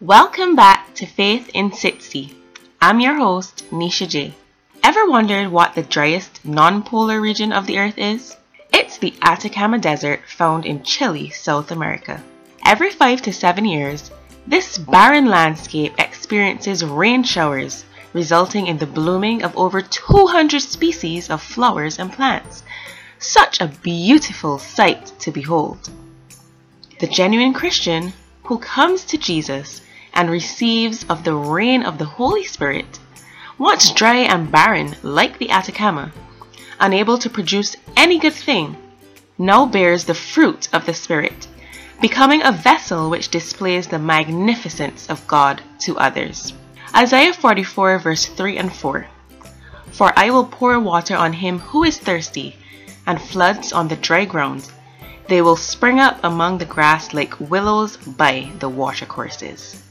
Welcome back to Faith in Sitsi. I'm your host, Nisha J. Ever wondered what the driest non-polar region of the earth is? It's the Atacama Desert found in Chile, South America. Every 5 to 7 years, this barren landscape experiences rain showers, resulting in the blooming of over 200 species of flowers and plants. Such a beautiful sight to behold. The genuine Christian who comes to Jesus and receives of the rain of the Holy Spirit, once dry and barren like the Atacama, unable to produce any good thing, now bears the fruit of the Spirit, becoming a vessel which displays the magnificence of God to others. Isaiah 44, verse 3 and 4 For I will pour water on him who is thirsty, and floods on the dry ground. They will spring up among the grass like willows by the watercourses.